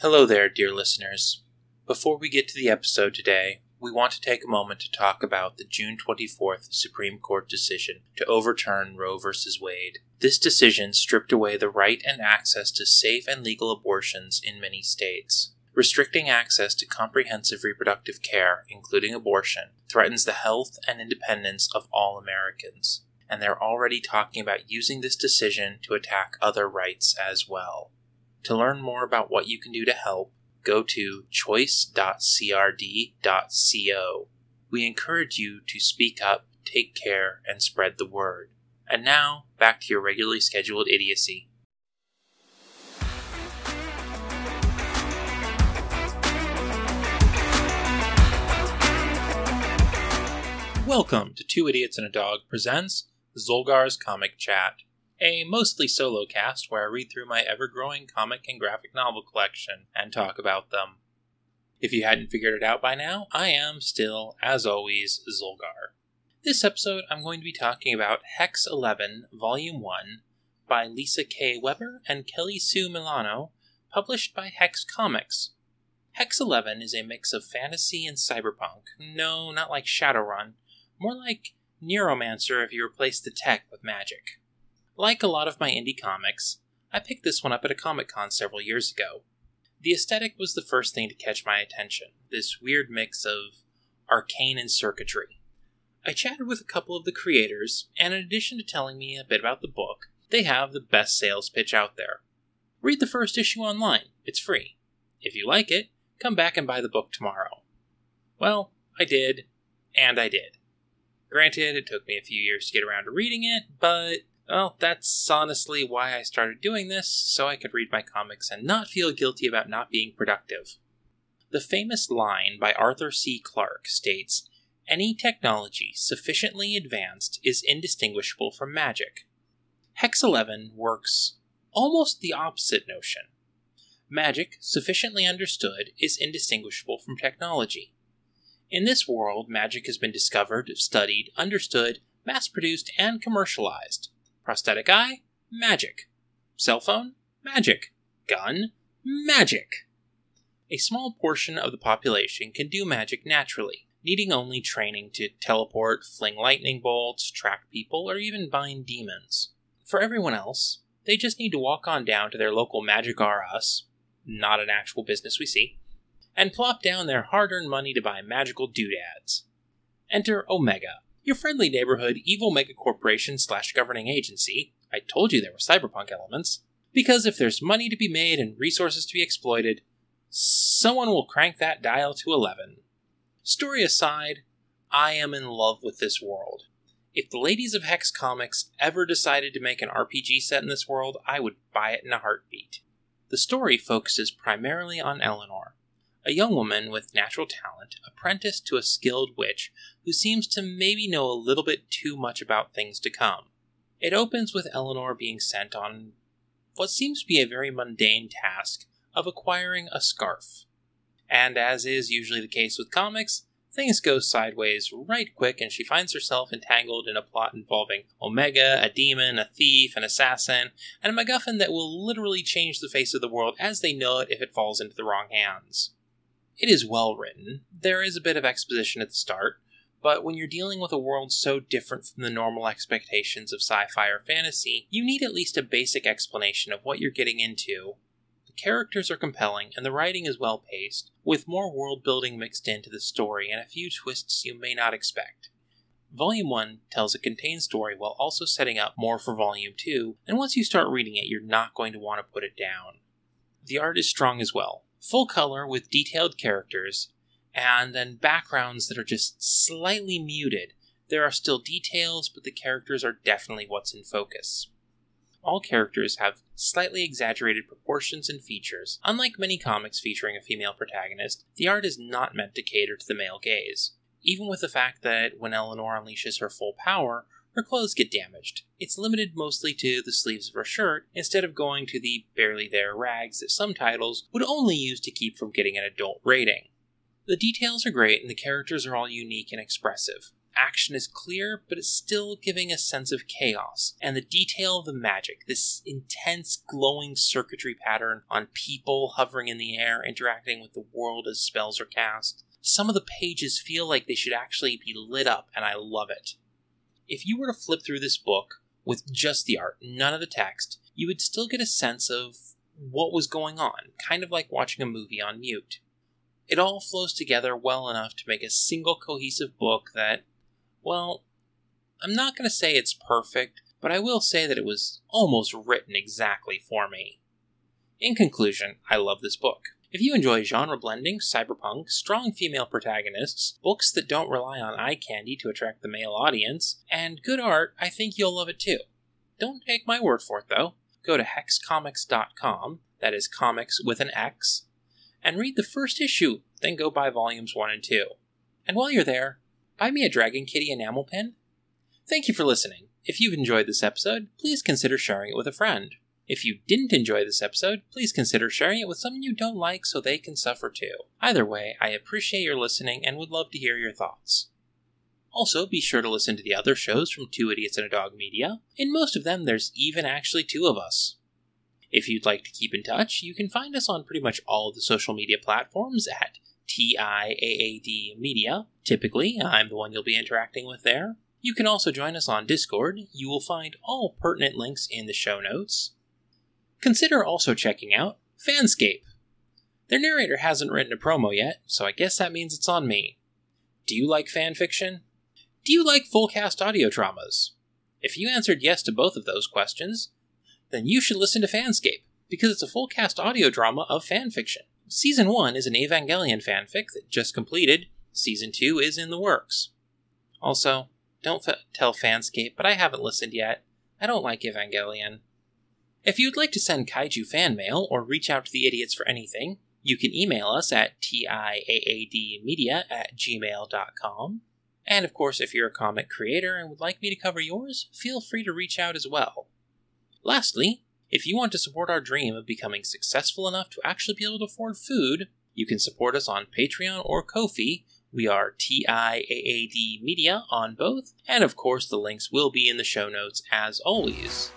Hello there, dear listeners. Before we get to the episode today, we want to take a moment to talk about the June 24th Supreme Court decision to overturn Roe v. Wade. This decision stripped away the right and access to safe and legal abortions in many states. Restricting access to comprehensive reproductive care, including abortion, threatens the health and independence of all Americans, and they're already talking about using this decision to attack other rights as well. To learn more about what you can do to help, go to choice.crd.co. We encourage you to speak up, take care, and spread the word. And now, back to your regularly scheduled idiocy. Welcome to Two Idiots and a Dog presents Zolgar's Comic Chat, a mostly solo cast where I read through my ever growing comic and graphic novel collection and talk about them. If you hadn't figured it out by now, I am still, as always, Zolgar. This episode, I'm going to be talking about Hex 11, Volume 1, by Lisa K. Weber and Kelly Sue Milano, published by Hex Comix. Hex 11 is a mix of fantasy and cyberpunk. No, not like Shadowrun, more like Neuromancer if you replace the tech with magic. Like a lot of my indie comics, I picked this one up at a Comic Con several years ago. The aesthetic was the first thing to catch my attention, this weird mix of arcane and circuitry. I chatted with a couple of the creators, and in addition to telling me a bit about the book, they have the best sales pitch out there. Read the first issue online, it's free. If you like it, come back and buy the book tomorrow. Well, I did, and I did. Granted, it took me a few years to get around to reading it, but, well, that's honestly why I started doing this, so I could read my comics and not feel guilty about not being productive. The famous line by Arthur C. Clarke states Any technology sufficiently advanced is indistinguishable from magic. Hex 11 works almost the opposite notion. Magic, sufficiently understood, is indistinguishable from technology. In this world, magic has been discovered, studied, understood, mass produced, and commercialized. Prosthetic eye? Magic. Cell phone? Magic. Gun? Magic. A small portion of the population can do magic naturally, needing only training to teleport, fling lightning bolts, track people, or even bind demons. For everyone else, they just need to walk on down to their local Magic R Us, not an actual business we see, and plop down their hard earned money to buy magical doodads. Enter Omega, your friendly neighborhood evil mega corporation slash governing agency. I told you there were cyberpunk elements. Because if there's money to be made and resources to be exploited, someone will crank that dial to 11. Story aside, I am in love with this world. If the ladies of Hex Comix ever decided to make an RPG set in this world, I would buy it in a heartbeat. The story focuses primarily on Eleanor, a young woman with natural talent, apprenticed to a skilled witch who seems to maybe know a little bit too much about things to come. It opens with Eleanor being sent on what seems to be a very mundane task of acquiring a scarf. And as is usually the case with comics, things go sideways right quick and she finds herself entangled in a plot involving Omega, a demon, a thief, an assassin, and a MacGuffin that will literally change the face of the world as they know it if it falls into the wrong hands. It is well written. There is a bit of exposition at the start, but when you're dealing with a world so different from the normal expectations of sci fi or fantasy, you need at least a basic explanation of what you're getting into. The characters are compelling, and the writing is well paced, with more world building mixed into the story and a few twists you may not expect. Volume 1 tells a contained story while also setting up more for Volume 2, and once you start reading it, you're not going to want to put it down. The art is strong as well, full color with detailed characters, and then backgrounds that are just slightly muted. There are still details, but the characters are definitely what's in focus. All characters have slightly exaggerated proportions and features. Unlike many comics featuring a female protagonist, the art is not meant to cater to the male gaze. Even with the fact that when Eleanor unleashes her full power, her clothes get damaged. It's limited mostly to the sleeves of her shirt, instead of going to the barely there rags that some titles would only use to keep from getting an adult rating. The details are great and the characters are all unique and expressive. action is clear, but it's still giving a sense of chaos. And the detail of the magic, this intense glowing circuitry pattern on people hovering in the air, interacting with the world as spells are cast. Some of the pages feel like they should actually be lit up, and I love it. If you were to flip through this book with just the art, none of the text, you would still get a sense of what was going on, kind of like watching a movie on mute. It all flows together well enough to make a single cohesive book that, well, I'm not going to say it's perfect, but I will say that it was almost written exactly for me. In conclusion, I love this book. If you enjoy genre blending, cyberpunk, strong female protagonists, books that don't rely on eye candy to attract the male audience, and good art, I think you'll love it too. Don't take my word for it though. Go to hexcomix.com, that is comics with an X, and read the first issue, then go buy volumes 1 and 2. And while you're there, buy me a Dragon Kitty enamel pin. Thank you for listening. If you've enjoyed this episode, please consider sharing it with a friend. If you didn't enjoy this episode, please consider sharing it with someone you don't like so they can suffer too. Either way, I appreciate your listening and would love to hear your thoughts. Also, be sure to listen to the other shows from Two Idiots and a Dog Media. In most of them, there's even actually two of us. If you'd like to keep in touch, you can find us on pretty much all of the social media platforms at TIAAD Media. Typically, I'm the one you'll be interacting with there. You can also join us on Discord. You will find all pertinent links in the show notes. Consider also checking out Fanscape. Their narrator hasn't written a promo yet, so I guess that means it's on me. Do you like fanfiction? Do you like full cast audio dramas? If you answered yes to both of those questions, then you should listen to Fanscape, because it's a full cast audio drama of fanfiction. Season 1 is an Evangelion fanfic that just completed, Season 2 is in the works. Also, don't tell Fanscape, but I haven't listened yet. I don't like Evangelion. If you'd like to send Kaiju fan mail or reach out to the idiots for anything, you can email us at tiaadmedia at gmail.com. And of course, if you're a comic creator and would like me to cover yours, feel free to reach out as well. Lastly, if you want to support our dream of becoming successful enough to actually be able to afford food, you can support us on Patreon or Ko-fi. We are TIAAD Media on both, and of course the links will be in the show notes as always.